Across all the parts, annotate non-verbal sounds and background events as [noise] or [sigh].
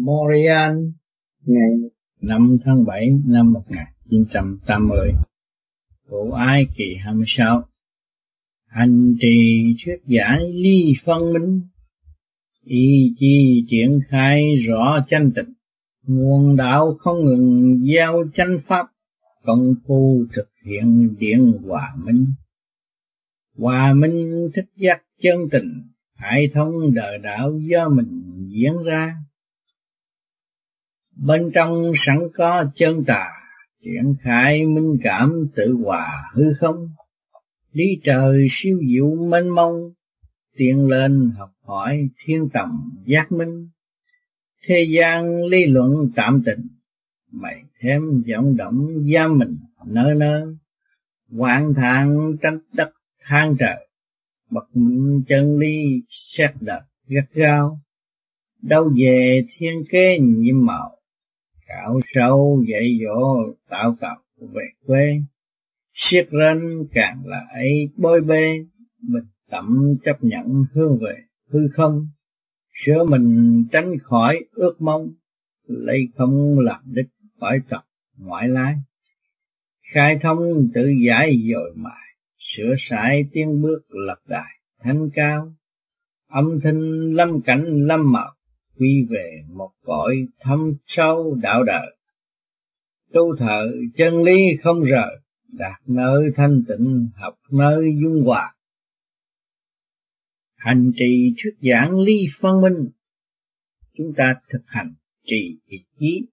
Montreal ngày 5 tháng 7 năm 1980 vụ Ai kỳ 26 Hành trì thuyết giải ly phân minh. Ý chi triển khai rõ chân tịnh Nguồn đạo không ngừng gieo chân pháp. Công phu thực hiện điện hòa minh. Hòa minh thức giác chân tình. Hải thông đời đạo do mình diễn ra bên trong sẵn có chân tà triển khai minh cảm tự hòa hư không. Lý trời siêu diệu mênh mông, tiện lên học hỏi thiên tầm giác minh. Thế gian lý luận tạm tình, mày thêm vọng động giam mình nơ nơ. Hoạn thang trách đất than trời, bậc chân ly xét đợt gắt gao. Đâu về thiên kế nhiệm màu cạo sâu dạy dỗ tạo tập về quê. Siết lên càng lại bôi bê, mình tậm chấp nhận hướng về, hư không. Sửa mình tránh khỏi ước mong, lấy không làm đích khỏi tập ngoại lai. Khai thông tự giải dồi mài sửa sải tiến bước lập đài thánh cao. Âm thanh lâm cảnh lâm mạo quy về một cõi thâm sâu đạo đời. Tu thợ chân lý không rời, đạt nơi thanh tịnh, học nơi dung hòa. Hành trì thuyết giảng ly phân minh, chúng ta thực hành trì ý chí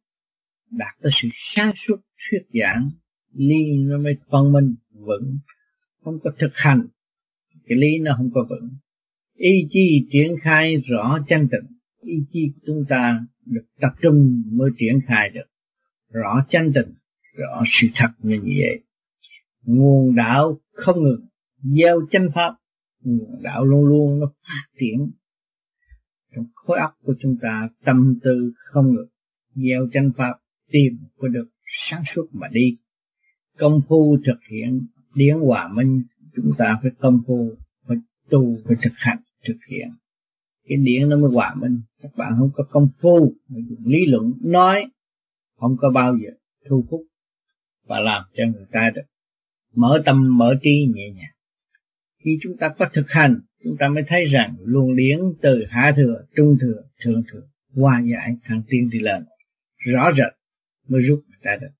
đạt tới sự sáng suốt thuyết giảng ly nó mới phân minh, vững. Không có thực hành, cái lý nó không có vững. Ý chí triển khai rõ chân tịnh ý chí của chúng ta được tập trung mới triển khai được. Rõ chân tình, rõ sự thật như vậy. Nguồn đạo không ngừng, gieo chân pháp, nguồn đạo luôn luôn nó phát triển. Trong khối óc của chúng ta, tâm tư không ngừng, gieo chân pháp, tìm có được sáng suốt mà đi. Công phu thực hiện, điển hòa minh, chúng ta phải công phu, phải tu, phải thực hành, thực hiện cái điện nó mới hòa minh các bạn không có công phu mà dùng lý luận, nói, không có bao giờ thu hút và làm cho người ta được mở tâm, mở trí nhẹ nhàng. Khi chúng ta có thực hành, chúng ta mới thấy rằng luồng điển từ hạ thừa, trung thừa, thượng thừa qua giải thăng tiên đi lên. Rõ rệt mới rút người ta được.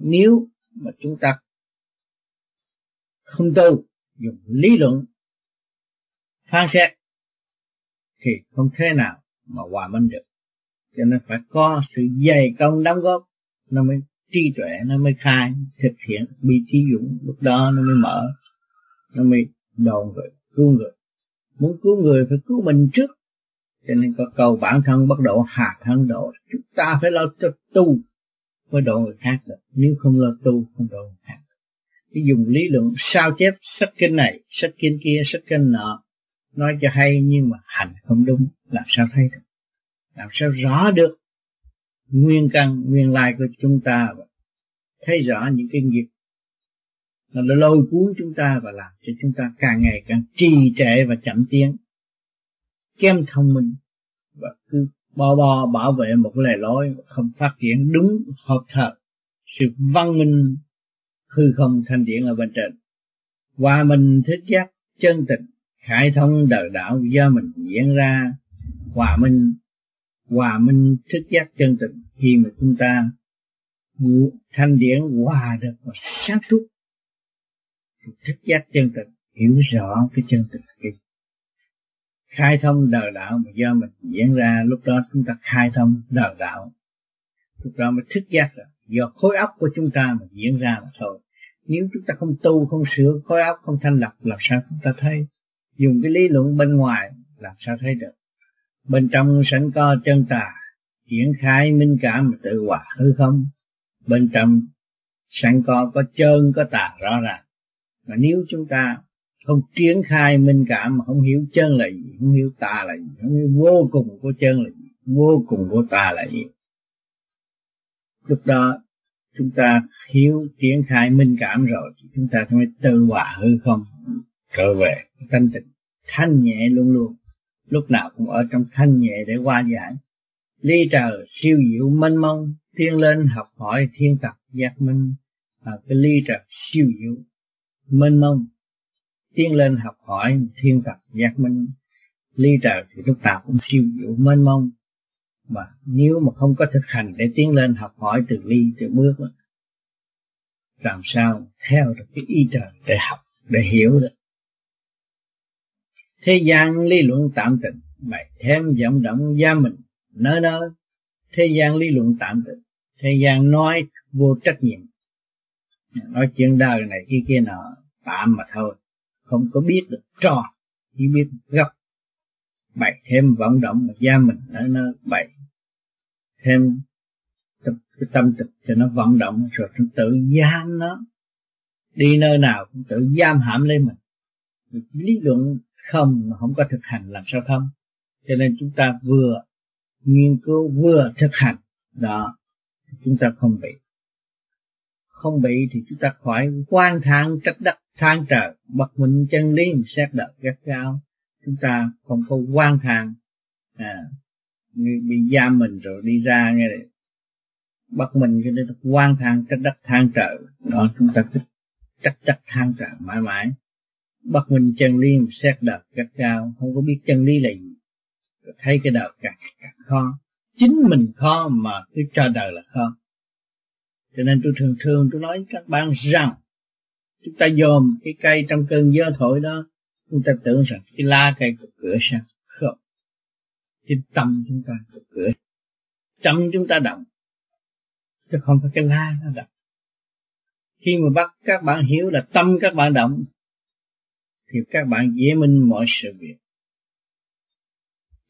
Nếu mà chúng ta không tu, dùng lý luận, phán xét thì không thế nào mà hòa minh được. Cho nên phải có sự dày công đóng góp, nó mới trí tuệ, nó mới khai, thực hiện bi trí dũng lúc đó, nó mới mở, nó mới đồn người cứu người. Muốn cứu người phải cứu mình trước. Cho nên có cầu bản thân bất độ hạ thân độ, chúng ta phải lo cho tu, mới độ người khác được. Nếu không lo tu, không độ người khác cái dùng lý luận, sao chép sách kinh này, sách kinh kia, sách kinh nọ nói cho hay nhưng mà hành không đúng, làm sao thấy được? Làm sao rõ được nguyên căn, nguyên lai của chúng ta và thấy rõ những cái nghiệp nó lôi cuốn chúng ta và làm cho chúng ta càng ngày càng trì trệ và chậm tiến, kém thông minh và cứ bo bo bảo vệ một lề lối không phát triển đúng hợp thật sự văn minh hư không thanh điển ở bên trên. Hòa mình thức giác chân tình khai thông đời đạo do mình diễn ra, hòa minh hòa minh thức giác chân tình. Khi mà chúng ta thanh điển hòa được và sáng suốt thức giác chân tình, hiểu rõ cái chân tình kia khai thông đời đạo mà do mình diễn ra, lúc đó chúng ta khai thông đời đạo. Lúc đó mới thức giác rồi do khối óc của chúng ta mà diễn ra mà thôi. Nếu chúng ta không tu, không sửa khối óc, không thanh lập làm sao chúng ta thấy? Dùng cái lý luận bên ngoài, làm sao thấy được? Bên trong sẵn có chân tà, triển khai minh cảm mà tự hòa hư không? Bên trong sẵn có có chân có tà rõ ràng. Mà nếu chúng ta không triển khai minh cảm mà không hiểu chân là gì, không hiểu tà là gì, không hiểu vô cùng của chân là gì, vô cùng của tà là gì, lúc đó chúng ta hiểu triển khai minh cảm rồi chúng ta mới tự hòa hư không? Trở về. Thanh tịnh. Thanh nhẹ luôn luôn. Lúc nào cũng ở trong thanh nhẹ để qua giải. Ly trời siêu diệu mênh mông. Tiên lên học hỏi thiên tập giác minh. À, cái ly trời siêu diệu mênh mông. Tiên lên học hỏi thiên tập giác minh. Ly trời thì lúc nào cũng siêu diệu mênh mông. Mà nếu mà không có thực hành để tiến lên học hỏi từ ly từ bước đó, làm sao theo được cái ý trời để học để hiểu được? Thế gian lý luận tạm tịnh bày thêm vọng động gia mình, nơi nơi, thế gian lý luận tạm tịnh, thế gian nói vô trách nhiệm. Nói chuyện đời này kia kia nọ, tạm mà thôi, không có biết được trò, chỉ biết gấp. Bày thêm vọng động mà gia mình nơi nơi, bày thêm tập cái tâm tịch cho nó vận động, rồi nó tự giam nó. Đi nơi nào cũng tự giam hãm lên mình. Lý luận không mà không có thực hành làm sao không? Cho nên chúng ta vừa nghiên cứu vừa thực hành. Đó chúng ta không bị. Không bị thì chúng ta khỏi quan thang trách đất than trời. Bật mình chân lý xét đợt gắt gao. Chúng ta không có quan thang. À, bị giam mình rồi đi ra nghe này. Bắt mình cho nên quan thang trách đất than trời. Đó chúng ta cứ trách đất than trời mãi mãi bắt mình chân lý xét đời gắt cao không có biết chân lý là gì. Rồi thấy cái đời càng càng khó. Chính mình khó mà cứ cho đời là khó. Cho nên tôi thường thường tôi nói với các bạn rằng, chúng ta dòm cái cây trong cơn gió thổi đó, chúng ta tưởng rằng cái lá cây của cửa sao? Không. Cái tâm chúng ta của cửa. Tâm chúng ta động. Chứ không phải cái lá nó động. Khi mà bắt các bạn hiểu là tâm các bạn động thì các bạn dễ minh mọi sự việc.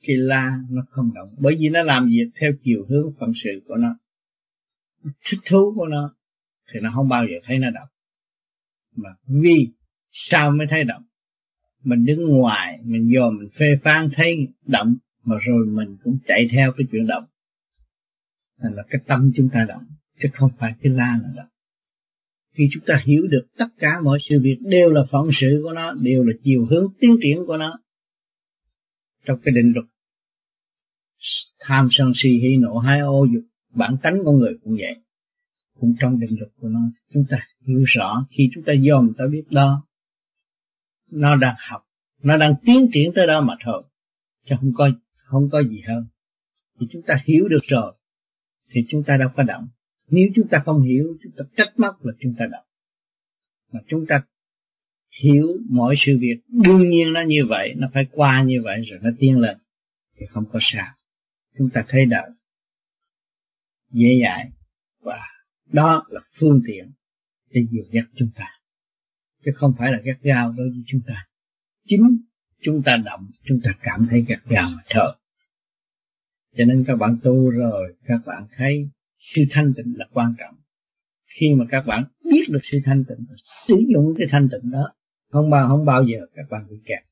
Khi la, nó không động. Bởi vì nó làm việc theo chiều hướng phận sự của nó. Thích thú của nó, thì nó không bao giờ thấy nó động. Mà vì sao mới thấy động? Mình đứng ngoài, mình vô, mình phê phán thấy động, mà rồi mình cũng chạy theo cái chuyện động. Thành là cái tâm chúng ta động, chứ không phải cái la là động khi chúng ta hiểu được tất cả mọi sự việc đều là phận sự của nó, đều là chiều hướng tiến triển của nó. Trong cái định luật, tham sân si hỉ nộ hai ô dục, bản tánh con người cũng vậy. Cũng trong định luật của nó, chúng ta hiểu rõ khi chúng ta dòm ta biết đó, nó đang học, nó đang tiến triển tới đó mà thôi, chứ không có không có gì hơn. Thì chúng ta hiểu được rồi, thì chúng ta đâu có động nếu chúng ta không hiểu, chúng ta trách móc là chúng ta động mà chúng ta hiểu mọi sự việc, đương nhiên nó như vậy, nó phải qua như vậy rồi nó tiến lên, thì không có sao. Chúng ta thấy đạo dễ dãi và đó là phương tiện để dìu dắt chúng ta. Chứ không phải là gắt gao đối với chúng ta. Chính chúng ta động, chúng ta cảm thấy gắt gao mà thôi cho nên các bạn tu rồi, các bạn thấy sự thanh tịnh là quan trọng. Khi mà các bạn biết được sự thanh tịnh, sử dụng cái thanh tịnh đó, không bao không bao giờ các bạn bị kẹt.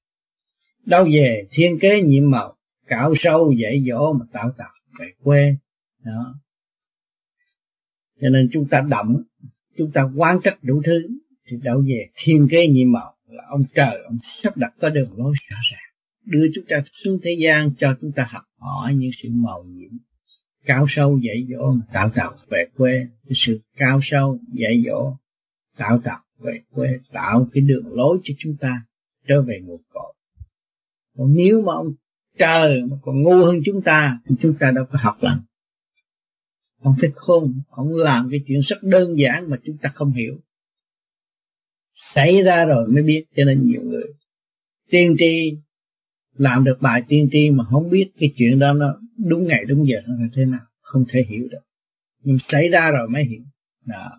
Đâu về thiên kế nhiệm màu, cạo sâu dạy dỗ mà tạo tạo, về quê, đó. Cho nên chúng ta đậm chúng ta quan trách đủ thứ, thì đâu về thiên kế nhiệm màu là ông trời, ông sắp đặt có đường lối rõ ràng. Đưa chúng ta xuống thế gian cho chúng ta học hỏi những sự màu nhiệm cao sâu dạy dỗ tạo tạo về quê. Cái sự cao sâu dạy dỗ, tạo tạo về quê, tạo cái đường lối cho chúng ta trở về nguồn cội. Còn nếu mà ông trời mà còn ngu hơn chúng ta, thì chúng ta đâu có học lắm. Ông thích khôn, ông làm cái chuyện rất đơn giản mà chúng ta không hiểu. Xảy ra rồi mới biết, cho nên nhiều người tiên tri làm được bài tiên tri mà không biết cái chuyện đó nó đúng ngày, đúng giờ nó là thế nào, không thể hiểu được. Nhưng xảy ra rồi mới hiểu. Đó.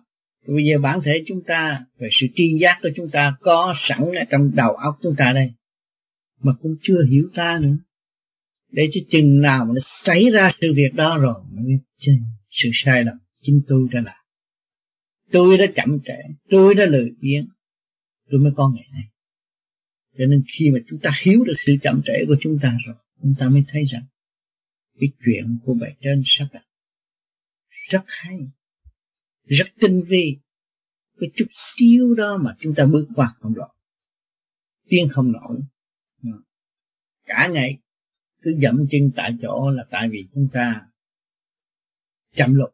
bây giờ bản thể chúng ta, về sự tri giác của chúng ta có sẵn ở trong đầu óc chúng ta đây, mà cũng chưa hiểu ta nữa. Để cho chừng nào mà nó xảy ra sự việc đó rồi mới sự sai lầm chính tôi đã làm. Tôi đã chậm trễ, tôi đã lười biếng, tôi mới có ngày này cho nên khi mà chúng ta hiểu được sự chậm trễ của chúng ta rồi, chúng ta mới thấy rằng cái chuyện của bề trên sắp đặt. Rất hay, rất tinh vi. Cái chút xíu đó mà chúng ta bước qua không được tiên không nổi. Ừ. Cả ngày cứ dậm chân tại chỗ là tại vì chúng ta chậm lục.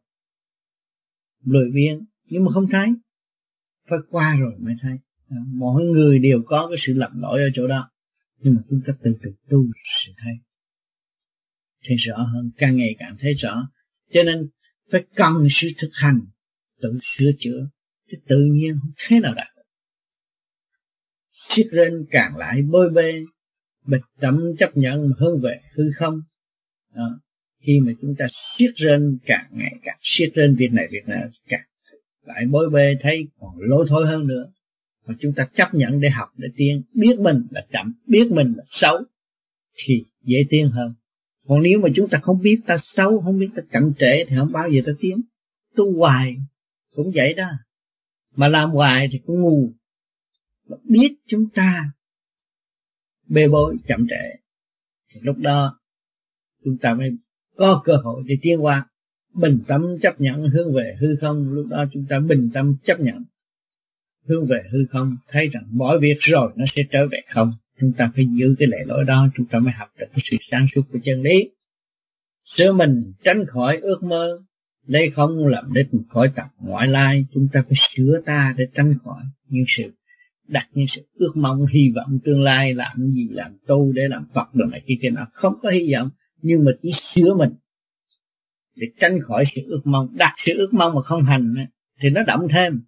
Lười biếng, nhưng mà không thấy. Phải qua rồi mới thấy. Ờ, mỗi người đều có cái sự lầm lỗi ở chỗ đó. Nhưng mà chúng ta từ từ tu sẽ thấy thấy rõ hơn, càng ngày càng thấy rõ. Cho nên, phải cần sự thực hành, tự sửa chữa, chứ tự nhiên không thế nào đạt siết lên càng lại bôi bê, bịch tâm chấp nhận hướng về hư không. Đó. khi mà chúng ta siết lên càng ngày càng, siết lên việc này việc nào càng lại bối bê, thấy còn lối thối hơn nữa mà chúng ta chấp nhận để học, để tiến biết mình là chậm, biết mình là xấu, thì dễ tiến hơn. Còn nếu mà chúng ta không biết ta xấu, không biết ta chậm trễ thì không bao giờ ta tiến. Tu hoài cũng vậy đó. Mà làm hoài thì cũng ngu. Mà biết chúng ta bê bối, chậm trễ, thì lúc đó chúng ta mới có cơ hội để tiến qua. Bình tâm chấp nhận hướng về hư không, lúc đó chúng ta bình tâm chấp nhận hướng về hư không, thấy rằng mọi việc rồi nó sẽ trở về không. Chúng ta phải giữ cái lệ lối đó, chúng ta mới học được cái sự sáng suốt của chân lý. Sửa mình tránh khỏi ước mơ, đây không làm đích khỏi tập ngoại lai, chúng ta phải sửa ta để tránh khỏi những sự đặt những sự ước mong, hy vọng tương lai, làm gì làm tu để làm Phật rồi này kia kia nào không có hy vọng, nhưng mà chỉ sửa mình để tránh khỏi sự ước mong. Đặt sự ước mong mà không hành thì nó động thêm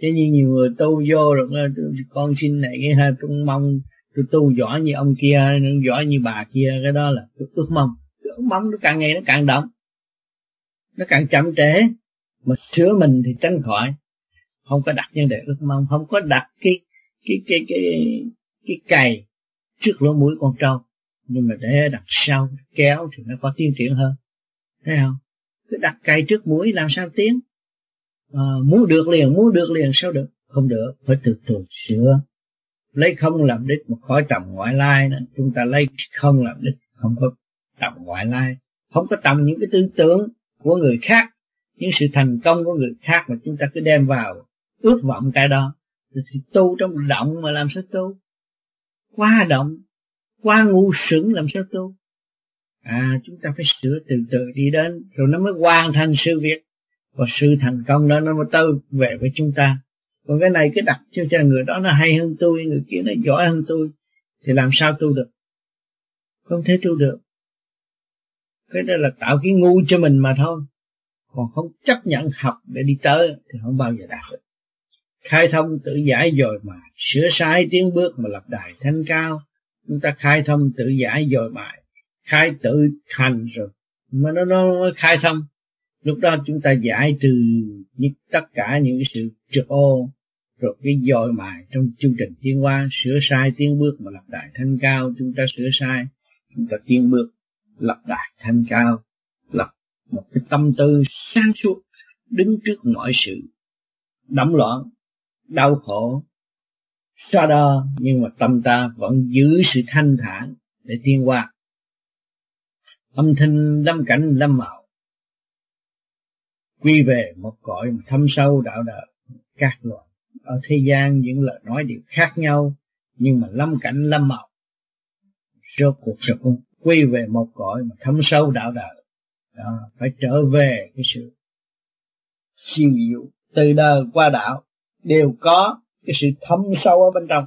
chứ như nhiều người tu vô rồi con xin này cái ha, tôi mong tôi tu giỏi như ông kia giỏi như bà kia. Cái đó là tôi ước mong. Tôi ước mong nó càng ngày nó càng động. Nó càng chậm trễ. Mà sửa mình thì tránh khỏi. Không có đặt vấn đề ước mong không có đặt cái cái cái cái cái, cái cày trước lỗ mũi con trâu. Nhưng mà để đặt sau kéo thì nó có tiến triển hơn. Thấy không? Cứ đặt cày trước mũi làm sao tiến? À, muốn được liền muốn được liền sao được? Không được phải từ từ sửa. Lấy không làm đích mà khỏi tầm ngoại lai nữa. Chúng ta lấy không làm đích không có tầm ngoại lai. Không có tầm những cái tư tưởng của người khác những sự thành công của người khác mà chúng ta cứ đem vào ước vọng cái đó. Thì tu trong động mà làm sao tu? Qua động qua ngu sững làm sao tu? À chúng ta phải sửa từ từ đi đến rồi nó mới hoàn thành sự việc và sự thành công đó, nó mới tới về với chúng ta. Còn cái này cứ đặt cho cho người đó nó hay hơn tôi, người kia nó giỏi hơn tôi. Thì làm sao tu được? Không thể tu được. Cái đó là tạo cái ngu cho mình mà thôi. Còn không chấp nhận học để đi tới thì không bao giờ đạt được. Khai thông tự giải rồi mà. Sửa sai tiến bước mà lập đài thanh cao. Chúng ta khai thông tự giải rồi bài. Khai tự thành rồi. Mà nó nó khai thông lúc đó chúng ta giải trừ những tất cả những sự trực ô, rồi cái dòi mài trong chương trình tiến hóa, sửa sai tiến bước mà lập đại thanh cao, chúng ta sửa sai, chúng ta tiến bước, lập đại thanh cao, lập một cái tâm tư sáng suốt, đứng trước mọi sự động loạn, đau khổ, so đo, nhưng mà tâm ta vẫn giữ sự thanh thản để tiến qua âm thanh, lâm cảnh, lâm mạo quy về một cõi thâm sâu đạo đạo các loại ở thế gian những lời nói đều khác nhau nhưng mà lâm cảnh lâm mạo rốt cuộc rồi cũng quy về một cõi mà thâm sâu đạo đạo đó, phải trở về cái sự siêu diệu từ đời qua đạo đều có cái sự thâm sâu ở bên trong.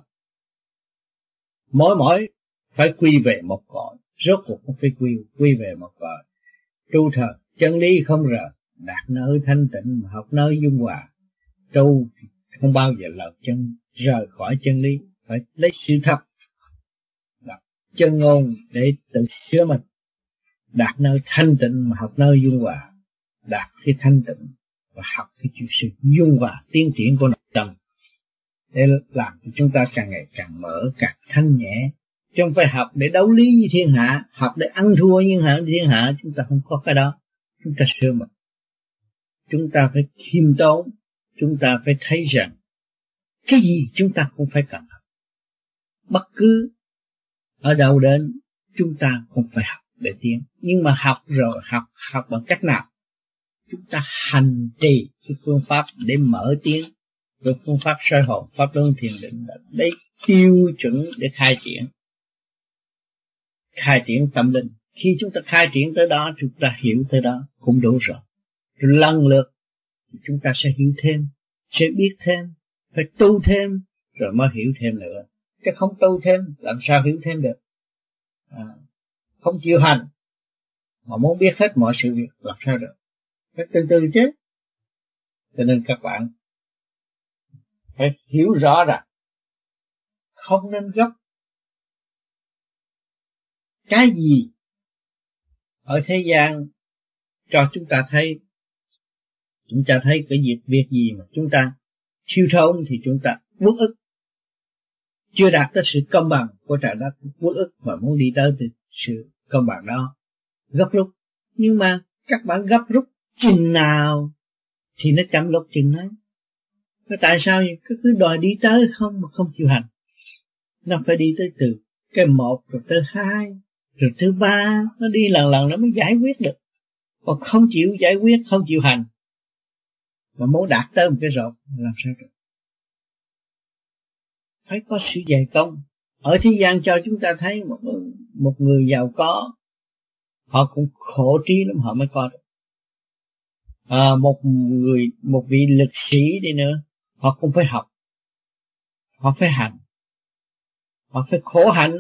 Mỗi mỗi phải quy về một cõi rốt cuộc cũng phải quy quy về một cõi. Tu thật chân lý không rời đạt nơi thanh tịnh học nơi dung hòa. Tu không bao giờ lọt chân, rời khỏi chân lý, phải lấy sự thật đọc chân ngôn để tự sửa mình. Đạt nơi thanh tịnh mà học nơi dung hòa. Đạt cái thanh tịnh và học cái sự dung hòa, tiến triển của nội tâm. Để làm cho chúng ta càng ngày càng mở càng thanh nhẹ. Chứ không phải học để đấu lý với thiên hạ, học để ăn thua với thiên hạ chúng ta không có cái đó. Chúng ta sửa mình chúng ta phải khiêm tốn, chúng ta phải thấy rằng cái gì chúng ta cũng phải cần học. Bất cứ ở đâu đến, chúng ta cũng phải học để tiến. Nhưng mà học rồi, học học bằng cách nào? Chúng ta hành trì cái phương pháp để mở tiếng, rồi phương pháp soi hồn, pháp luân thiền định là lấy tiêu chuẩn để khai triển. Khai triển tâm linh. Khi chúng ta khai triển tới đó, chúng ta hiểu tới đó, cũng đủ rồi lần lượt chúng ta sẽ hiểu thêm sẽ biết thêm phải tu thêm rồi mới hiểu thêm nữa. Chứ không tu thêm làm sao hiểu thêm được? À, không chịu hành. Mà muốn biết hết mọi sự việc làm sao được? Phải từ từ chứ. Cho nên các bạn phải hiểu rõ rằng không nên gấp. Cái gì ở thế gian cho chúng ta thấy chúng ta thấy cái việc việc gì mà chúng ta siêu thông thì chúng ta uất ức. Chưa đạt tới sự công bằng của trời đất, uất ức và muốn đi tới sự công bằng đó. Gấp rút. Nhưng mà các bạn gấp rút chừng nào thì nó chậm lúc chừng ấy nó tại sao cứ cứ đòi đi tới không mà không chịu hành. Nó phải đi tới từ cái một, rồi tới hai, rồi thứ ba. Nó đi lần lần nó mới giải quyết được. Còn không chịu giải quyết, không chịu hành mà muốn đạt tới một cái rộng làm sao được? Phải có sự dày công. Ở thế gian cho chúng ta thấy một một người giàu có họ cũng khổ trí lắm họ mới có được. À, một người một vị lực sĩ đi nữa họ cũng phải học. Họ phải hành. Họ phải khổ hạnh.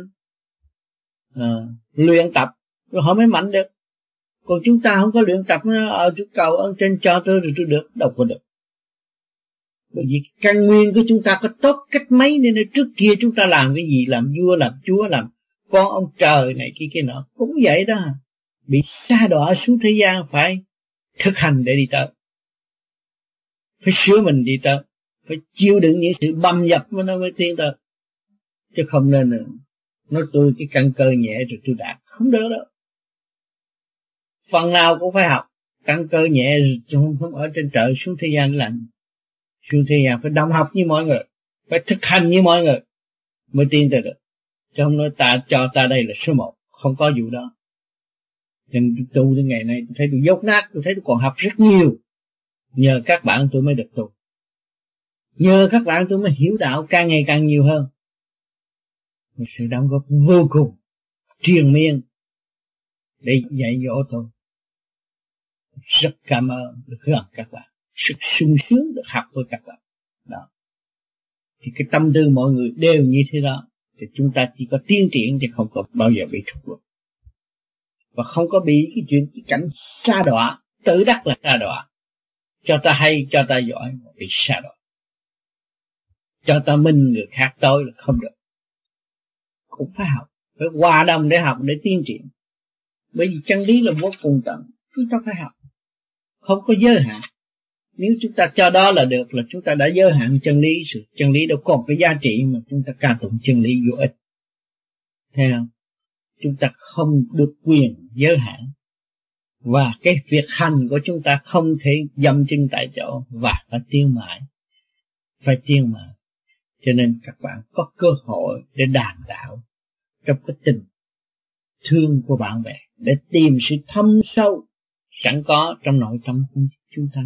À, luyện tập rồi họ mới mạnh được còn chúng ta không có luyện tập nó ở chỗ cầu ơn trên cho tôi rồi tôi được, đâu có được. Bởi vì căn nguyên của chúng ta có tốt cách mấy nên trước kia chúng ta làm cái gì? Làm vua, làm chúa, làm con ông trời này kia kia nọ. Cũng vậy đó. Bị xa đọa xuống thế gian phải thực hành để đi tới. Phải sửa mình đi tới. Phải chịu đựng những sự bầm dập mà nó mới tiến tới. Chứ không nên ờ, nói tôi cái căn cơ nhẹ rồi tôi đạt. Không được đâu phần nào cũng phải học. Căn cơ nhẹ không, không ở trên trời xuống thế gian làm xuống thế gian phải đồng học như mọi người phải thực hành như mọi người mới tin tới được. Chứ không nói ta cho ta đây là số một không có vụ đó. Cho nên tu đến ngày nay tôi thấy tôi dốt nát tôi thấy tôi còn học rất nhiều. Nhờ các bạn tôi mới được tu. Nhờ các bạn tôi mới hiểu đạo càng ngày càng nhiều hơn. Một sự đóng góp vô cùng triền miên để dạy dỗ tôi rất cảm ơn được gần các bạn. Rất sung sướng được học với các bạn. Đó. Thì cái tâm tư mọi người đều như thế đó, thì chúng ta chỉ có tiến triển thì không có bao giờ bị thua buộc và không có bị cái chuyện cái cảnh xa đọa, tự đắc là xa đọa. Cho ta hay, cho ta giỏi mà bị xa đọa. Cho ta minh người khác tối là không được. Cũng phải học. Phải hòa đồng để học, để tiến triển. Bởi vì chân lý là vô cùng tận. Chúng ta phải học không có giới hạn. Nếu chúng ta cho đó là được là chúng ta đã giới hạn chân lý sự, chân lý đâu còn cái giá trị mà chúng ta ca tụng chân lý vô ích. Theo chúng ta không được quyền giới hạn. Và cái việc hành của chúng ta không thể dâm chân tại chỗ và phải tiêu mãi. Phải tiêu mãi. Cho nên các bạn có cơ hội để đàn đạo trong cái tình thương của bạn bè, để tìm sự thâm sâu sẵn có trong nội tâm của chúng ta.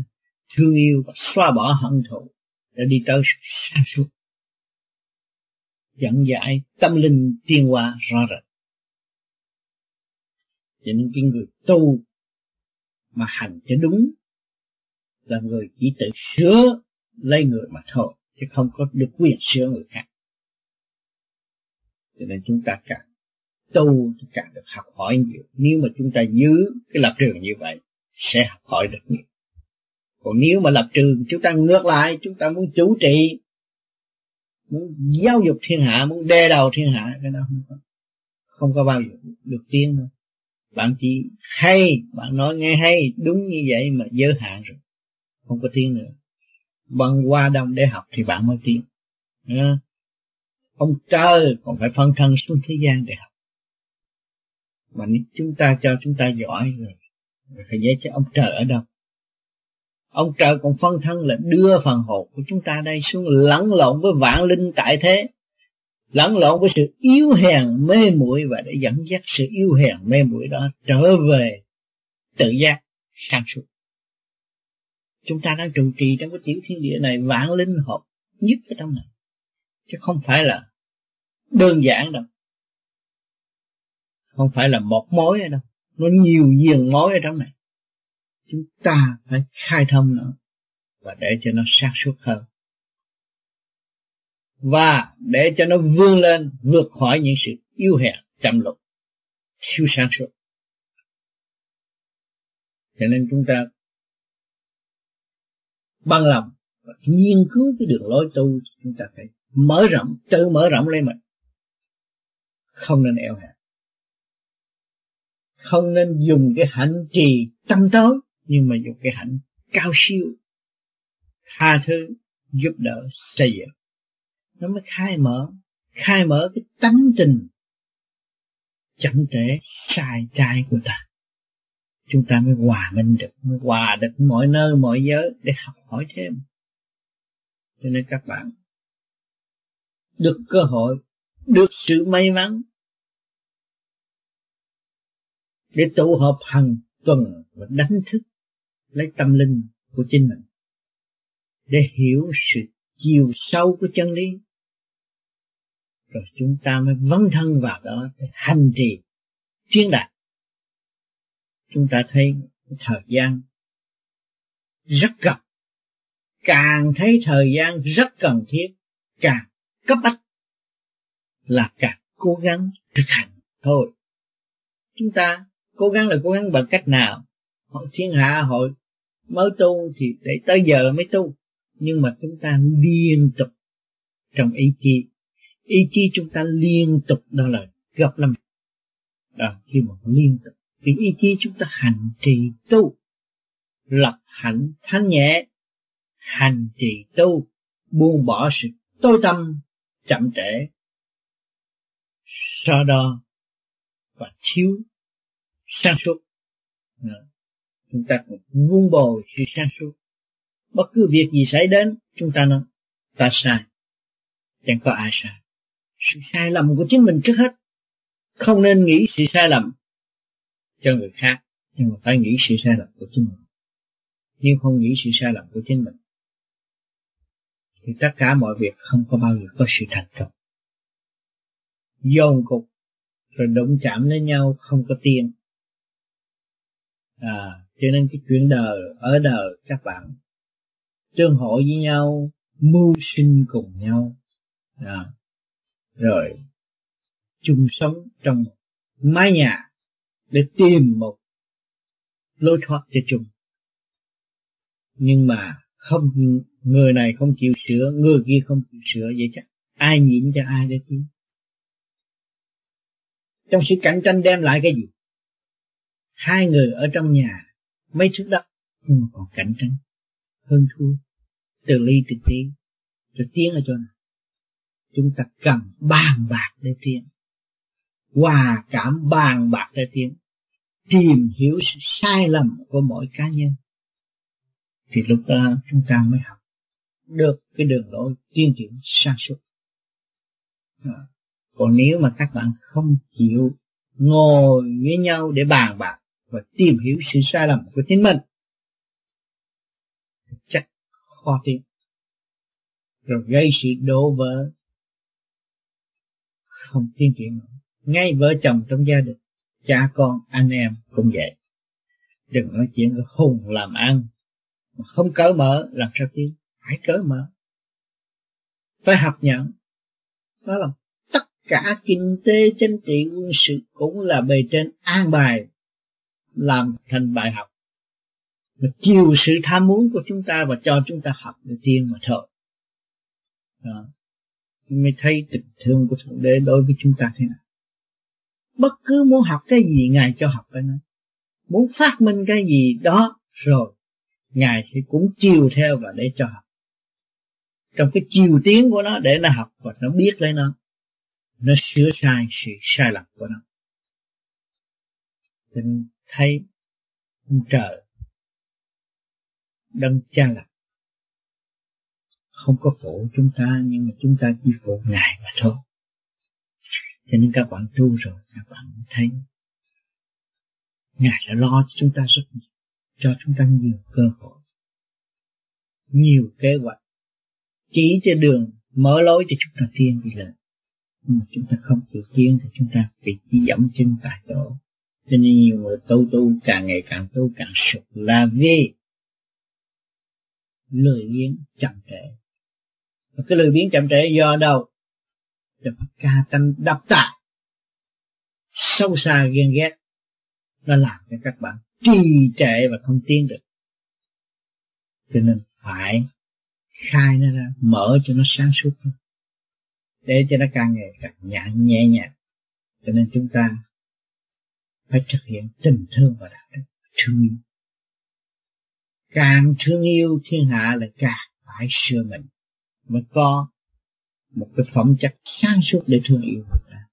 Thương yêu và xóa bỏ hận thù để đi tới sáng suốt. Dẫn giải tâm linh tiên hóa rõ rệt. Cho nên cái người tu mà hành cho đúng là người chỉ tự sửa lấy người mà thôi, chứ không có được quyền sửa người khác. Cho nên chúng ta càng tu thì càng được học hỏi nhiều. Nếu mà chúng ta giữ cái lập trường như vậy sẽ học hỏi được nhiều. Còn nếu mà lập trường chúng ta ngược lại chúng ta muốn chủ trị muốn giáo dục thiên hạ muốn đe đầu thiên hạ cái đó không có không có bao giờ được tiến đâu. Bạn chỉ hay bạn nói nghe hay đúng như vậy mà giới hạn rồi. Không có tiếng nữa. Bằng qua đông để học thì bạn mới tiếng à, ông trời còn phải phân thân xuống thế gian để học mà chúng ta cho chúng ta giỏi rồi phải dễ cho ông trời ở đâu? Ông trời còn phân thân là đưa phần hồn của chúng ta đây xuống lẫn lộn với vạn linh tại thế, lẫn lộn với sự yếu hèn, mê muội và để dẫn dắt sự yếu hèn, mê muội đó trở về tự giác sáng suốt. Chúng ta đang trụ trì trong cái tiểu thiên địa này vạn linh hợp nhất ở trong này, chứ không phải là đơn giản đâu không phải là một mối ở đâu. Nó nhiều diền mối ở trong này. Chúng ta phải khai thông nó và để cho nó sáng suốt hơn. Và để cho nó vươn lên vượt khỏi những sự yếu hèn, chậm lục, thiếu sáng suốt. Cho nên chúng ta bằng lòng và nghiên cứu cái đường lối tu, chúng ta phải mở rộng, tự mở rộng lên mình. Không nên eo hẹp không nên dùng cái hạnh trì tâm tối, nhưng mà dùng cái hạnh cao siêu. Tha thứ, giúp đỡ, xây dựng. Nó mới khai mở. Khai mở cái tánh trình chậm trễ, sai trái của ta. Chúng ta mới hòa minh được, mới hòa được mọi nơi, mọi giới để học hỏi thêm. Cho nên các bạn, được cơ hội, được sự may mắn để tụ họp hàng tuần và đánh thức lấy tâm linh của chính mình. Để hiểu sự chiều sâu của chân lý. Rồi chúng ta mới vấn thân vào đó để hành trì, chuyên đạt. Chúng ta thấy thời gian rất cần càng thấy thời gian rất cần thiết, càng cấp bách là càng cố gắng thực hành thôi. Chúng ta cố gắng là cố gắng bằng cách nào? Hội thiên hạ hội mới tu thì để tới giờ mới tu. Nhưng mà chúng ta liên tục trong ý chí. Ý chí chúng ta liên tục đó là gặp lắm đó, khi mà liên tục, thì ý chí chúng ta hành trì tu. Lập hạnh thanh nhẹ, hành trì tu, buông bỏ sự tối tâm, chậm trễ. Sau đó, và thiếu sáng suốt. Dạ. Chúng ta cũng vun bồi sự sáng suốt. Bất cứ việc gì xảy đến, chúng ta nói, ta sai. Chẳng có ai sai. Sự sai lầm của chính mình trước hết. Không nên nghĩ sự sai lầm cho người khác, nhưng mà phải nghĩ sự sai lầm của chính mình. Nếu không nghĩ sự sai lầm của chính mình, thì tất cả mọi việc không có bao giờ có sự thành công. Dồn cục, rồi đụng chạm lên nhau, không có tiền à cho nên cái chuyện đời ở đời các bạn tương hội với nhau mưu sinh cùng nhau. À, rồi chung sống trong mái nhà để tìm một lối thoát cho chung. Nhưng mà không người này không chịu sửa người kia không chịu sửa vậy chắc ai nhịn cho ai để tiến trong sự cạnh tranh đem lại cái gì? Hai người ở trong nhà, mấy thước đất nhưng mà còn cạnh tranh. Hơn thua. Từ ly từ tiếng. Rồi tiến ở chỗ nào? Chúng ta cần bàn bạc để tiến. Hòa cảm bàn bạc để tiến. Tìm hiểu sự sai lầm của mỗi cá nhân. Thì lúc đó chúng ta mới học được cái đường lối tiến triển sáng suốt. Còn nếu mà các bạn không chịu ngồi với nhau để bàn bạc và tìm hiểu sự sai lầm của chính mình. Chắc khó tiến rồi gây sự đổ vỡ. Không tiến triển nữa. Ngay vợ chồng trong gia đình, cha con, anh em cũng vậy. Đừng nói chuyện hùng làm ăn. Mà không cởi mở, làm sao tiến phải cởi mở. Phải học nhận. Đó là tất cả kinh tế chính trị, quân sự cũng là bề trên an bài làm thành bài học. Mà chiều sự tham muốn của chúng ta và cho chúng ta học để tiên mà thôi đó. mới thấy tình thương của thượng đế đối với chúng ta thế nào. Bất cứ muốn học cái gì, ngài cho học cái đó. Muốn phát minh cái gì đó rồi, ngài thì cũng chiều theo và để cho học. Trong cái chiều tiến của nó để nó học và nó biết lấy nó nó sửa sai sự sai lầm của nó thấy ông trời đấng cha lập. Không có phụ chúng ta, nhưng mà chúng ta chỉ phụ ngài mà thôi. Cho nên các bạn tu rồi, các bạn thấy ngài đã lo cho chúng ta rất nhiều, cho chúng ta nhiều cơ hội, nhiều kế hoạch, chỉ cho đường mở lối cho chúng ta tiên đi lên nhưng mà chúng ta không chịu tiến thì chúng ta bị chỉ dẫm chân tại chỗ cho nên nhiều người tu tu càng ngày càng tu càng sụp là vì lười biếng chậm trễ. Và cái lười biếng chậm trễ do đâu? Do ca tâm đập tạ sâu xa ghen ghét. Nó làm cho các bạn trì trệ và không tiến được. Cho nên phải khai nó ra, mở cho nó sáng suốt. Để cho nó càng ngày càng nhẹ nhẹ nhàng. Cho nên chúng ta phải thực hiện tình thương và đạo đức thương yêu. Càng thương yêu, thiên hạ là càng phải sửa mình. Mới có một cái phẩm chất sáng suốt để thương yêu người ta.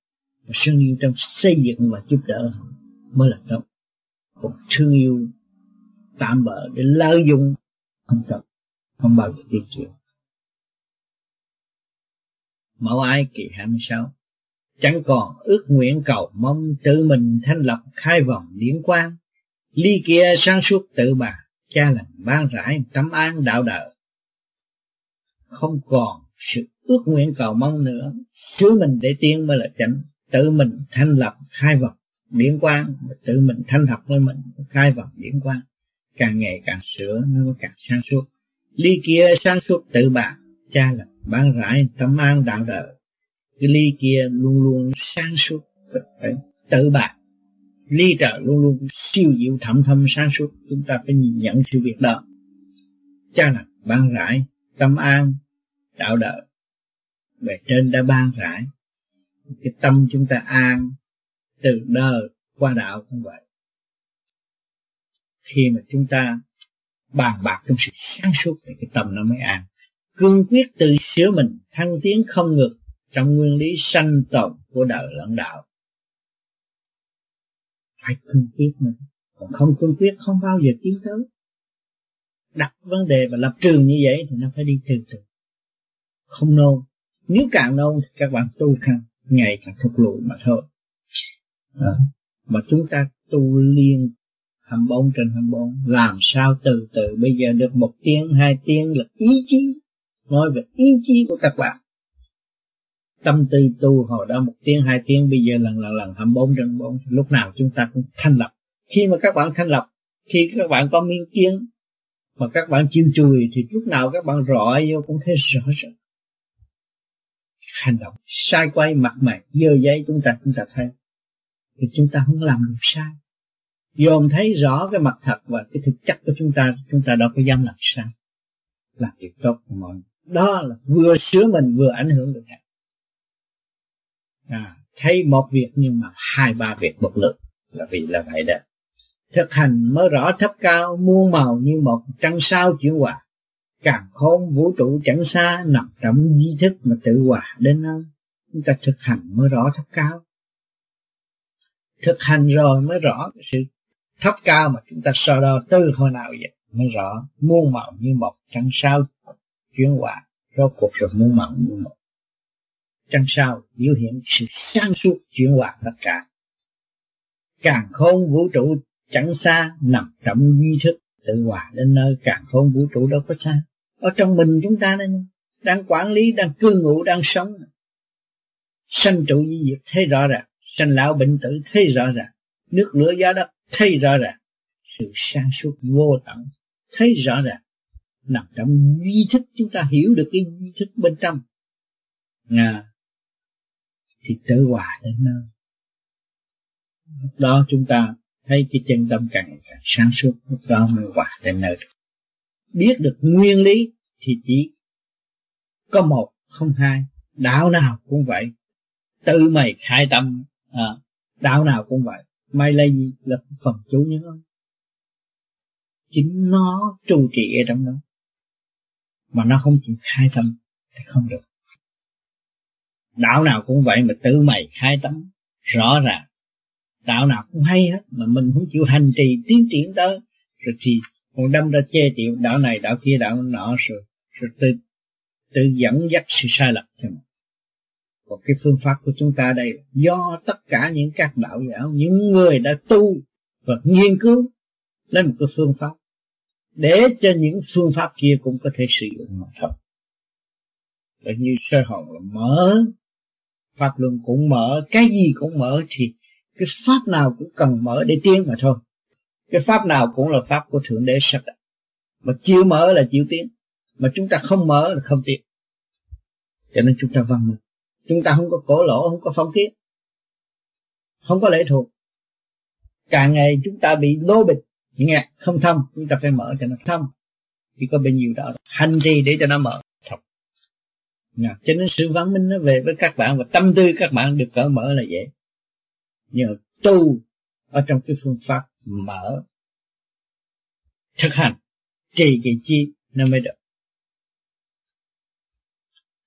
Và thương yêu trong xây dựng và giúp đỡ họ mới là tốt. Còn thương yêu tạm bỡ để lợi dụng không cần, không bao giờ tiến triển mẫu ái kỳ 26 chẳng còn ước nguyện cầu mong tự mình thanh lập khai vòng điển quang. Ly kia sáng suốt tự bà, cha lành ban rãi tấm an đạo đời không còn sự ước nguyện cầu mong nữa. Chứ mình để tiên mới là chánh. Tự mình thanh lập khai vọng điển quang. Tự mình thanh lập với mình, khai vọng điển quang. Càng ngày càng sửa, nó càng sáng suốt. Ly kia sáng suốt tự bà, cha lành ban rãi tấm an đạo đời cái ly kia luôn luôn sáng suốt, phải tự bạc. Ly trợ luôn luôn siêu diệu thẩm thâm sáng suốt, chúng ta phải nhìn nhận sự việc đó. Cha là ban rãi, tâm an, đạo đời bề trên đã ban rãi. Cái tâm chúng ta an, từ đời qua đạo cũng vậy. Khi mà chúng ta bàn bạc trong sự sáng suốt thì cái tâm nó mới an. Cương quyết tự sửa mình, thăng tiến không ngược trong nguyên lý sanh tồn của đời lẫn đạo. Phải cương quyết nữa còn không cương quyết không bao giờ tiến tới. Đặt vấn đề và lập trường như vậy thì nó phải đi từ từ. Không nôn. Nếu càng nôn thì các bạn tu càng ngày càng thụt lùi mà thôi. À, mà chúng ta tu liên 24 trên 24 làm sao từ từ. Bây giờ được một tiếng hai tiếng là ý chí. Nói về ý chí của các bạn tâm tư tu hồi đó một tiếng, hai tiếng, bây giờ lần lần lần 24 trên bốn, lúc nào chúng ta cũng thanh lập khi mà các bạn thanh lập khi các bạn có miếng kiến, mà các bạn chịu chùi, thì lúc nào các bạn rọi vô cũng thấy rõ ràng hành động sai quay mặt mày, dơ giấy chúng ta chúng ta thấy. Thì chúng ta không làm được sai. Dòm thấy rõ cái mặt thật và cái thực chất của chúng ta chúng ta đâu có dám làm sai. Làm việc tốt của mọi người. Đó là vừa sửa mình, vừa ảnh hưởng được khác à, thấy một việc nhưng mà hai ba việc một lượt là vì là vậy đó. Thực hành mới rõ thấp cao muôn màu như một trăng sao chuyển hòa càng khôn vũ trụ chẳng xa nằm trong di thức mà tự hòa đến nơi. Chúng ta thực hành mới rõ thấp cao. Thực hành rồi mới rõ sự thấp cao mà chúng ta so đo từ hồi nào vậy? Mới rõ muôn màu như một trăng sao chuyển hòa rốt cuộc rồi muôn màu như một trăng sao biểu hiện sự sáng suốt chuyển hóa tất cả. Càng khôn vũ trụ chẳng xa nằm trong duy thức tự hòa đến nơi càng khôn vũ trụ đâu có xa. Ở trong mình chúng ta đây đang quản lý đang cư ngụ đang sống. Sanh trụ di diệt thấy rõ ràng. Sanh lão bệnh tử thấy rõ ràng. Nước lửa gió đất thấy rõ ràng. Sự sáng suốt vô tận thấy rõ ràng. Nằm trong duy thức chúng ta hiểu được cái duy thức bên trong. À, thì tự hòa đến nơi. Lúc đó chúng ta thấy cái chân tâm càng càng sáng suốt lúc đó mới hòa đến nơi được. Biết được nguyên lý thì chỉ có một không hai đạo nào cũng vậy. Tự mày khai tâm à, đạo nào cũng vậy. May là gì là phần chủ nhân ơn chính nó trụ trị ở trong đó. Mà nó không chịu khai tâm thì không được đạo nào cũng vậy mà tự mày khai tấm, rõ ràng. Đạo nào cũng hay hết, mà mình không chịu hành trì, tiến triển tới. Rồi thì còn đâm ra chê tiểu đạo này đạo kia đạo nọ, rồi rồi tự tự dẫn dắt sự sai lầm cho mình. Còn cái phương pháp của chúng ta đây, do tất cả những các đạo giáo, những người đã tu và nghiên cứu lên một cái phương pháp. Để cho những phương pháp kia cũng có thể sử dụng mà thôi. Bởi như sơ hồn là mở pháp luân cũng mở, cái gì cũng mở thì cái pháp nào cũng cần mở để tiến mà thôi. Cái pháp nào cũng là pháp của thượng đế sắp đặt. Mà chịu mở là chịu tiến. Mà chúng ta không mở là không tiến. Cho nên chúng ta văn minh. Chúng ta không có cổ lỗ, không có phong kiến. Không có lễ thuộc. Càng ngày chúng ta bị lố bịch nghe không thông chúng ta phải mở cho nó thông chỉ có bao nhiêu đó. Hành trì để cho nó mở nào cho nên sự văn minh nó về với các bạn và tâm tư các bạn được cởi mở là dễ. Nhờ tu ở trong cái phương pháp mở, thực hành, trì kỳ chi nó mới được.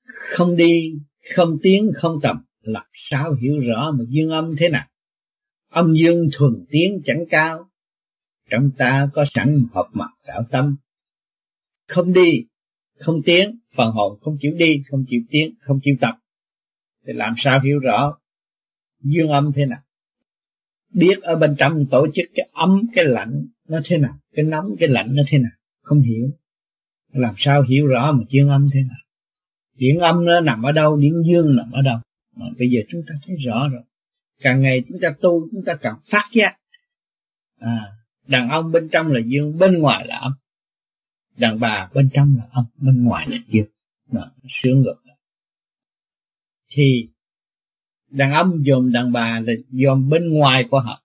Không đi, không tiếng không tầm, làm sao hiểu rõ một dương âm thế nào? Âm dương thuần tiếng chẳng cao, trong ta có sẵn hợp mặt đạo tâm. Không đi không tiến phần hồn không chịu đi không chịu tiến không chịu tập. Thì làm sao hiểu rõ dương âm thế nào? Biết ở bên trong tổ chức cái ấm cái lạnh nó thế nào? Cái nóng cái lạnh nó thế nào? Không hiểu. Làm sao hiểu rõ mà dương âm thế nào? Điện âm nó nằm ở đâu điện dương nằm ở đâu? Mà bây giờ chúng ta thấy rõ rồi. Càng ngày chúng ta tu chúng ta càng phát giác. À, đàn ông bên trong là dương bên ngoài là âm đàn bà bên trong là âm bên ngoài là dương. Đó, sướng ngược thì đàn ông dòm đàn bà là dòm bên ngoài của họ.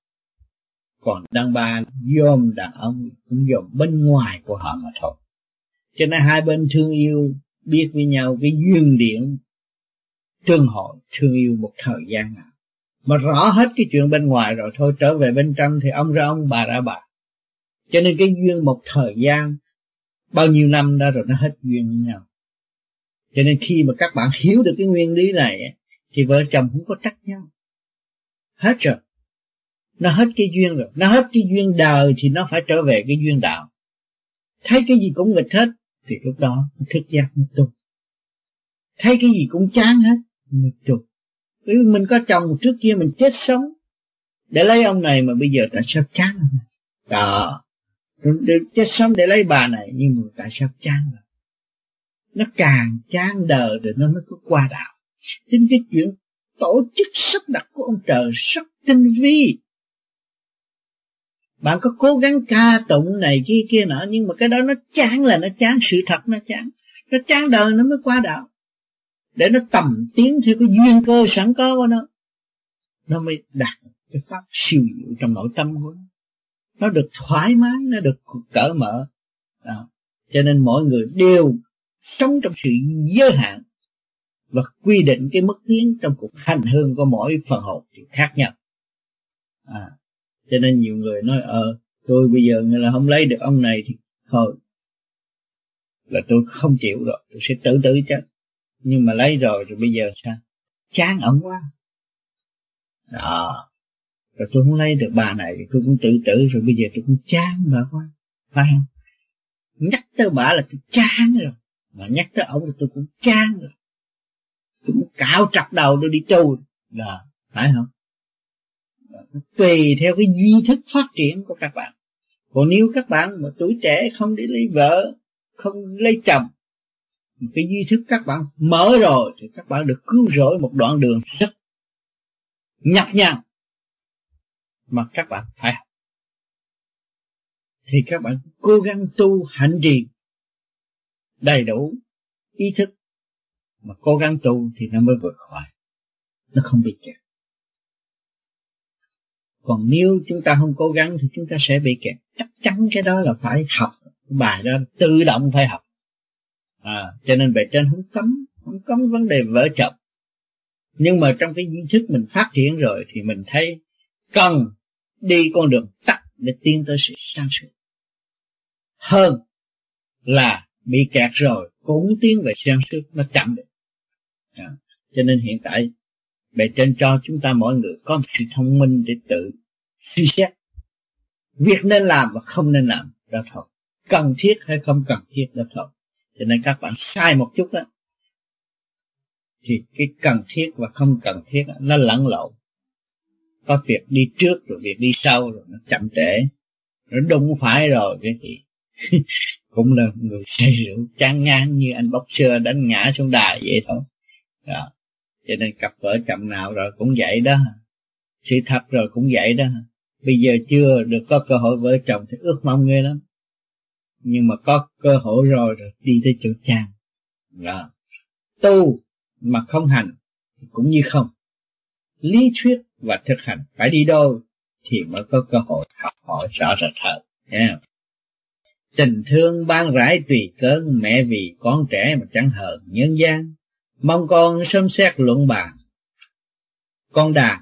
Còn đàn bà dòm đàn ông cũng dòm bên ngoài của họ mà thôi. Cho nên hai bên thương yêu biết với nhau cái duyên điện tương hội thương yêu một thời gian nào. Mà rõ hết cái chuyện bên ngoài rồi thôi trở về bên trong thì ông ra ông bà ra bà. Cho nên cái duyên một thời gian bao nhiêu năm đã rồi nó hết duyên với nhau. Cho nên khi mà các bạn hiểu được cái nguyên lý này, thì vợ chồng không có trách nhau. Hết rồi. Nó hết cái duyên rồi. Nó hết cái duyên đời thì nó phải trở về cái duyên đạo. Thấy cái gì cũng nghịch hết, thì lúc đó thức giác nó tu. Thấy cái gì cũng chán hết mình tu. Bởi vì mình có chồng trước kia mình chết sống. Để lấy ông này mà bây giờ tại sao chán đó được chết sống để lấy bà này, nhưng mà tại sao chán rồi nó càng chán đời rồi nó mới có qua đạo. Chính cái chuyện tổ chức sắp đặt của ông trời rất tinh vi. Bạn có cố gắng ca tụng này kia kia nọ, nhưng mà cái đó nó chán là nó chán sự thật, nó chán. Nó chán đời nó mới qua đạo. Để nó tầm tiến theo cái duyên cơ sẵn có của nó nó mới đạt cái pháp siêu diệu trong nội tâm của nó nó được thoải mái nó được cởi mở. Đó. cho nên mọi người đều sống trong sự giới hạn và quy định cái mức tiến trong cuộc hành hương của mỗi phần hồn thì khác nhau. À, cho nên nhiều người nói ờ tôi bây giờ là không lấy được ông này thì thôi là tôi không chịu rồi tôi sẽ tự tử chứ. nhưng mà lấy rồi rồi bây giờ sao? Chán ổng quá. Đó rồi tôi không lấy được bà này, tôi cũng tự tử, rồi bây giờ tôi cũng chán bà quá. Phải không? Nhắc tới bà là tôi chán rồi. Mà nhắc tới ông là tôi cũng chán rồi. Tôi cũng cạo trặc đầu tôi đi tu. Là phải không? Tùy theo cái duy thức phát triển của các bạn. Còn nếu các bạn mà tuổi trẻ không đi lấy vợ, không lấy chồng, cái duy thức các bạn mở rồi thì các bạn được cứu rỗi một đoạn đường rất nhập nhằn mà các bạn phải học. Thì các bạn cố gắng tu hành trì đầy đủ ý thức mà cố gắng tu thì nó mới vượt khỏi. Nó không bị kẹt. Còn nếu chúng ta không cố gắng thì chúng ta sẽ bị kẹt. Chắc chắn cái đó là phải học. Bài đó tự động phải học. À, cho nên về trên không cấm không cấm vấn đề vợ chồng nhưng mà trong cái ý thức mình phát triển rồi thì mình thấy cần đi con đường tắt để tiến tới sự sáng suốt. Hơn là bị kẹt rồi cũng tiến về sáng suốt nó chậm được. À, cho nên hiện tại bề trên cho chúng ta mỗi người có một sự thông minh để tự suy xét. Việc nên làm và không nên làm đó thôi cần thiết hay không cần thiết đó thôi cho nên các bạn sai một chút đó thì cái cần thiết và không cần thiết đó, nó lẫn lộn có việc đi trước rồi việc đi sau rồi nó chậm trễ. Nó đúng phải rồi cái gì? [laughs] Cũng là người say rượu chán ngán như anh bốc xưa đánh ngã xuống đài vậy thôi. Đó. Cho nên cặp vợ chồng nào rồi cũng vậy đó. Sự thật rồi cũng vậy đó. Bây giờ chưa được có cơ hội vợ chồng thì ước mong ghê lắm. Nhưng mà có cơ hội rồi rồi đi tới chỗ chàng đó. tu mà không hành cũng như không. Lý thuyết và thực hành. Phải đi đôi thì mới có cơ hội học hỏi rõ rệt hơn. Yeah. tình thương ban rãi tùy cơn, mẹ vì con trẻ mà chẳng hờn nhân gian. Mong con sớm xét luận bàn. Con đàn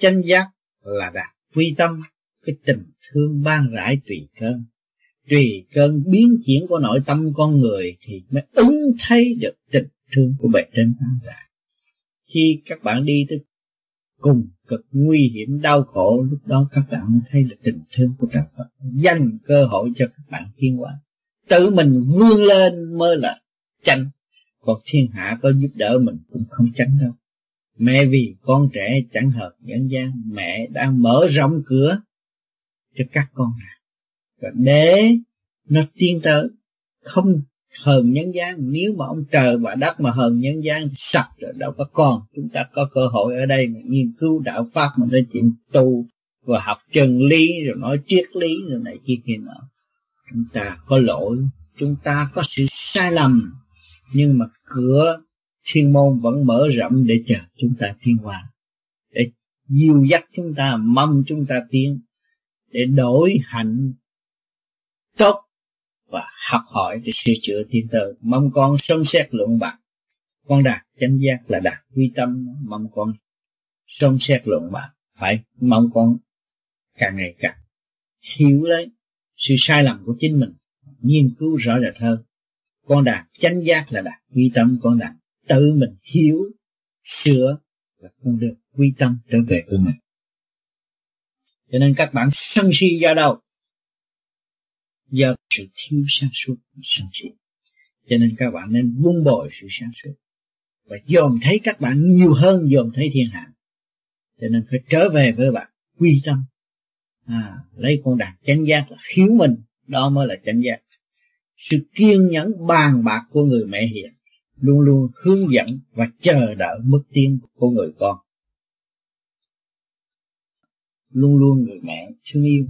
chân giác là đạt quy tâm. Cái tình thương ban rãi tùy cơn. Tùy cơn biến chuyển của nội tâm con người thì mới ứng thấy được tình thương của bề trên ban rãi khi các bạn đi tới cùng cực nguy hiểm, đau khổ, lúc đó các bạn thấy được tình thương của các bạn dành cơ hội cho các bạn thiên hóa. Tự mình vươn lên mới là tranh còn thiên hạ có giúp đỡ mình cũng không tránh đâu. Mẹ vì con trẻ chẳng hợp nhân gian, mẹ đang mở rộng cửa cho các con rồi để nó tiến tới, không hờn nhân gian, nếu mà ông trời và đất mà hờn nhân gian, sạch rồi đâu có còn chúng ta có cơ hội ở đây mà nghiên cứu đạo pháp mà nói chuyện tu và học chân lý, rồi nói triết lý, rồi này kia kia nọ. Chúng ta có lỗi, chúng ta có sự sai lầm. Nhưng mà cửa thiên môn vẫn mở rộng để chờ chúng ta thiên hòa. Để dìu dắt chúng ta, mong chúng ta tiến, để đổi hạnh tốt và học hỏi để sửa chữa thiên tới mong con sớm xét luận bạc. Con đạt chánh giác là đạt quy tâm. Mong con sớm xét luận bạc. Phải mong con càng ngày càng hiểu lấy sự sai lầm của chính mình. Nghiên cứu rõ rệt hơn. Con đạt chánh giác là đạt quy tâm. Con đạt tự mình hiểu, sửa và con được quy tâm trở về của mình. Cho nên các bạn sân si do đâu do sự thiếu sáng suốt sáng suốt cho nên các bạn nên buông bồi sự sáng suốt. Và dòm thấy các bạn nhiều hơn dòm thấy thiên hạ. Cho nên phải trở về với bạn quy tâm. À, lấy con đạt chánh giác là khiếu mình đó mới là chánh giác. Sự kiên nhẫn bàn bạc của người mẹ hiền luôn luôn hướng dẫn và chờ đợi mức tiến của người con. Luôn luôn người mẹ thương yêu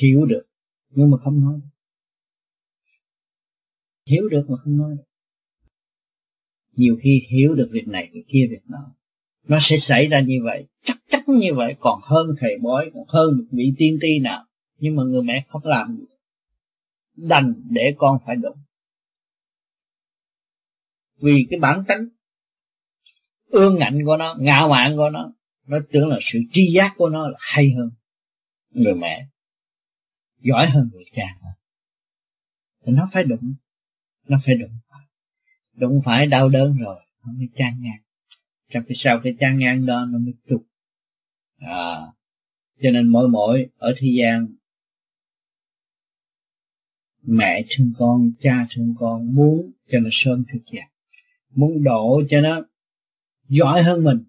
hiểu được nhưng mà không nói. Hiểu được mà không nói. Nhiều khi hiểu được việc này, việc kia, việc nọ. Nó sẽ xảy ra như vậy. Chắc chắn như vậy. Còn hơn thầy bói, còn hơn một vị tiên tri nào. Nhưng mà người mẹ không làm gì. Đành để con phải đụng vì cái bản tính ương ngạnh của nó, ngạo mạn của nó nó tưởng là sự tri giác của nó là hay hơn người mẹ giỏi hơn người cha. Thì nó phải đụng, nó phải đụng. Đụng phải đau đớn rồi, nó mới chan ngang. Trong cái sau cái chan ngang đó, nó mới tục à cho nên mỗi mỗi ở thế gian, mẹ thương con, cha thương con, muốn cho nó sớm thực dậy. Muốn độ cho nó giỏi hơn mình,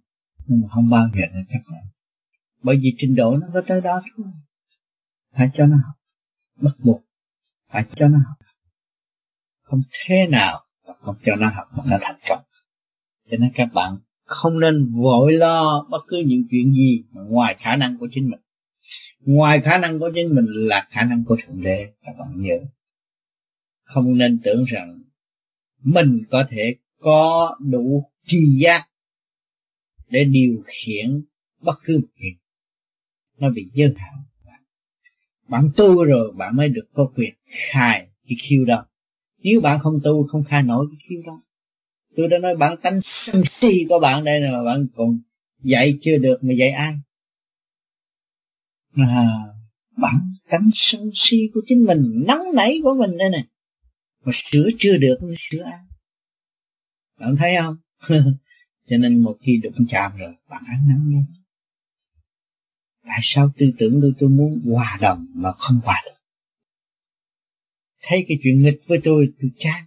nhưng mà không bao giờ nó chắc nhận bởi vì trình độ nó có tới đó thôi. Phải cho nó học bắt buộc phải cho nó học. Không thế nào mà không cho nó học mà nó thành công. Cho nên các bạn không nên vội lo bất cứ những chuyện gì ngoài khả năng của chính mình. Ngoài khả năng của chính mình là khả năng của thượng đế, các bạn nhớ. Không nên tưởng rằng mình có thể có đủ tri giác để điều khiển bất cứ một chuyện nó bị giới hạn bạn tu rồi bạn mới được có quyền khai cái khiêu đó. Nếu bạn không tu không khai nổi cái khiêu đó. Tôi đã nói bạn tánh sân si của bạn đây là bạn còn dạy chưa được mà dạy ai? À, bản tánh sân si của chính mình nóng nảy của mình đây này mà sửa chưa được sửa ai? Bạn thấy không? [laughs] Cho nên một khi đụng chạm rồi bạn ăn nắng nha tại sao tư tưởng tôi tôi muốn hòa đồng mà không hòa đồng? Thấy cái chuyện nghịch với tôi tôi chán.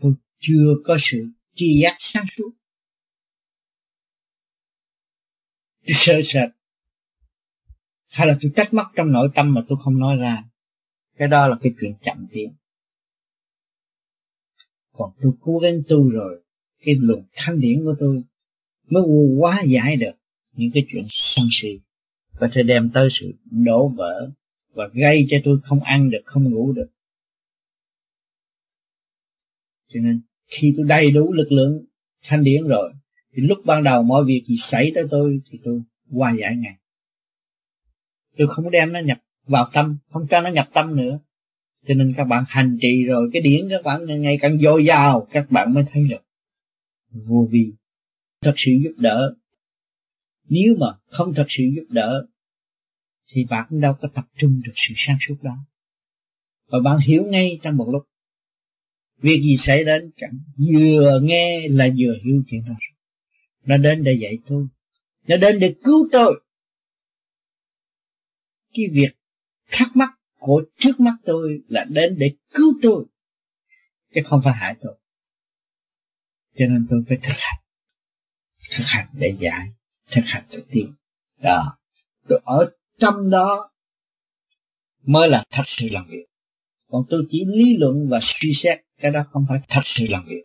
Tôi chưa có sự tri giác sáng suốt. Tôi sợ sệt. Hay là tôi trách móc trong nội tâm mà tôi không nói ra. Cái đó là cái chuyện chậm tiến. Còn tôi cố gắng tu rồi, cái luồng thanh điển của tôi mới quá giải được những cái chuyện sân si, có thể đem tới sự đổ vỡ và gây cho tôi không ăn được, không ngủ được. Cho nên khi tôi đầy đủ lực lượng thanh điển rồi, thì lúc ban đầu mọi việc gì xảy tới tôi thì tôi qua giải ngay. Tôi không đem nó nhập vào tâm, không cho nó nhập tâm nữa. Cho nên các bạn hành trì rồi, cái điển các bạn ngày càng dồi dào, các bạn mới thấy được. Vô vi thật sự giúp đỡ nếu mà không thật sự giúp đỡ, thì bạn cũng đâu có tập trung được sự sáng suốt đó. Và bạn hiểu ngay trong một lúc, việc gì xảy đến chẳng vừa nghe là vừa hiểu chuyện đó. Nó đến để dạy tôi. Nó đến để cứu tôi. Cái việc thắc mắc của trước mắt tôi là đến để cứu tôi, chứ không phải hại tôi. Cho nên tôi phải thực hành. Thực hành để giải thực hành thực tiễn, đó. Tôi ở trong đó mới là thật sự làm việc còn tôi chỉ lý luận và suy xét cái đó không phải thật sự làm việc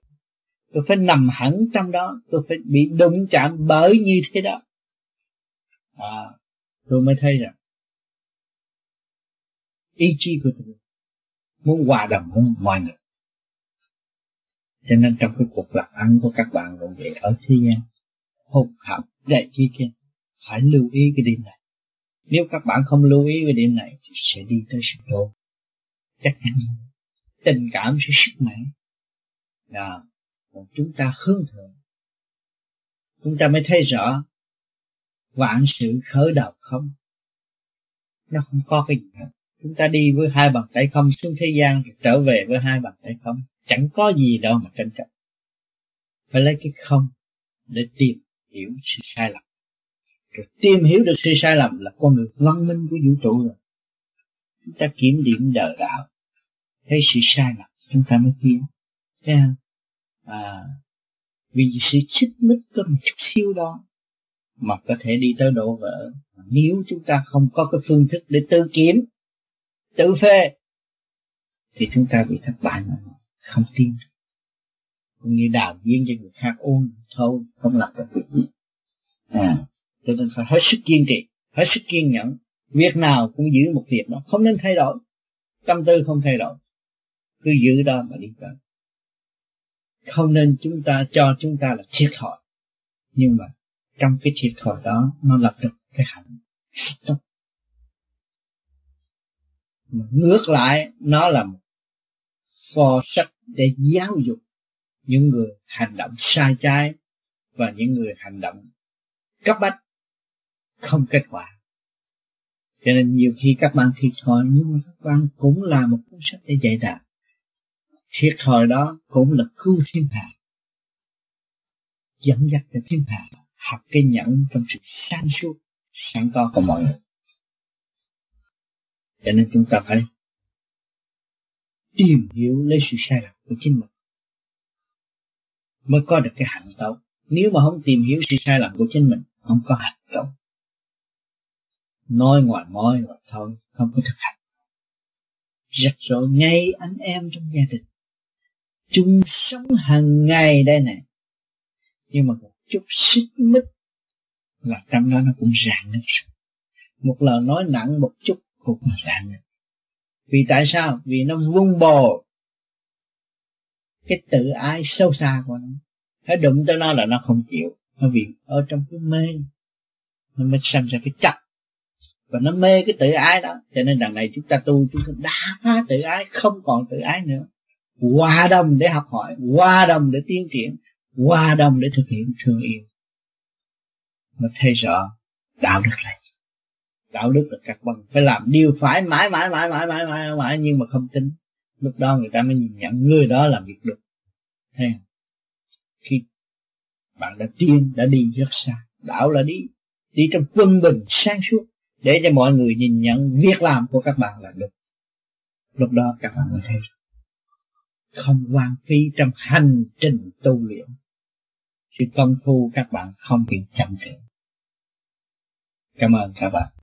tôi phải nằm hẳn trong đó tôi phải bị đụng chạm bởi như thế đó. À, tôi mới thấy rằng ý chí của tôi muốn hòa đồng với mọi người. Cho nên trong cái cuộc làm ăn của các bạn cũng vậy ở thế gian học hạp đại chi kia phải lưu ý cái điểm này. Nếu các bạn không lưu ý cái điểm này thì sẽ đi tới sự đổ. Chắc chắn tình cảm sẽ sức mạnh. Đó. Còn chúng ta hướng thượng. Chúng ta mới thấy rõ vạn sự khởi đầu không? Nó không có cái gì hết. Chúng ta đi với hai bàn tay không xuống thế gian rồi trở về với hai bàn tay không? Chẳng có gì đâu mà tranh chấp phải lấy cái không để tìm hiểu sự sai lầm. Rồi tìm hiểu được sự sai lầm là con người văn minh của vũ trụ rồi. Chúng ta kiểm điểm đời đạo. Thấy sự sai lầm chúng ta mới tiến. Thấy không? À, vì sự xích mích có một chút xíu đó mà có thể đi tới đổ vỡ. Nếu chúng ta không có cái phương thức để tự kiểm tự phê thì chúng ta bị thất bại mà không tin như đào viên cho người khác uống thôi không làm được việc gì. À cho nên phải hết sức kiên trì, hết sức kiên nhẫn. Việc nào cũng giữ một việc đó, không nên thay đổi. Tâm tư không thay đổi. Cứ giữ đó mà đi tới. Không nên chúng ta, cho chúng ta là thiệt thòi. Nhưng mà trong cái thiệt thòi đó, nó lập được cái hạnh. Tốt ngược lại, nó là một phò sách để giáo dục những người hành động sai trái và những người hành động cấp bách không kết quả. Cho nên nhiều khi các bạn thiệt thòi, nhưng mà các bạn cũng là một cuốn sách để dạy đạo thiệt thòi đó cũng là cứu thiên hạ. Dẫn dắt cho thiên hạ, học cái nhẫn trong sự sáng suốt, sáng to của mọi người. Cho nên chúng ta phải tìm hiểu lấy sự sai lầm của chính mình mới có được cái hạnh tốt nếu mà không tìm hiểu sự sai lầm của chính mình, không có hạnh tốt nói ngoài môi rồi thôi, không có thực hành. Rắc rối ngay anh em trong gia đình. Chung sống hàng ngày đây này. Nhưng mà một chút xích mích là trong đó nó cũng rạn nứt. Một lời nói nặng, một chút cũng rạn nứt. Vì tại sao? Vì nó vung bồ cái tự ái sâu xa của nó. Nó đụng tới nó là nó không chịu. Nó vì ở trong cái mê. Nó mới xem ra cái chấp. Và nó mê cái tự ái đó. Cho nên đằng này chúng ta tu, chúng ta đã phá tự ái, không còn tự ái nữa. Hòa đồng để học hỏi, hòa đồng để tiến triển, hòa đồng để thực hiện thương yêu. Mà thấy rõ, đạo đức này đạo đức là các bằng. Phải làm điều phải, mãi mãi mãi mãi mãi mãi mãi, nhưng mà không tính lúc đó người ta mới nhìn nhận, người đó làm việc được thấy không? Khi bạn đã tiên đã đi rất xa đạo là đi đi trong quân bình sáng suốt, để cho mọi người nhìn nhận việc làm của các bạn là được. Lúc đó các bạn mới thấy không hoang phí trong hành trình tu luyện. Sự công phu các bạn không bị chậm trễ. Cảm ơn các bạn.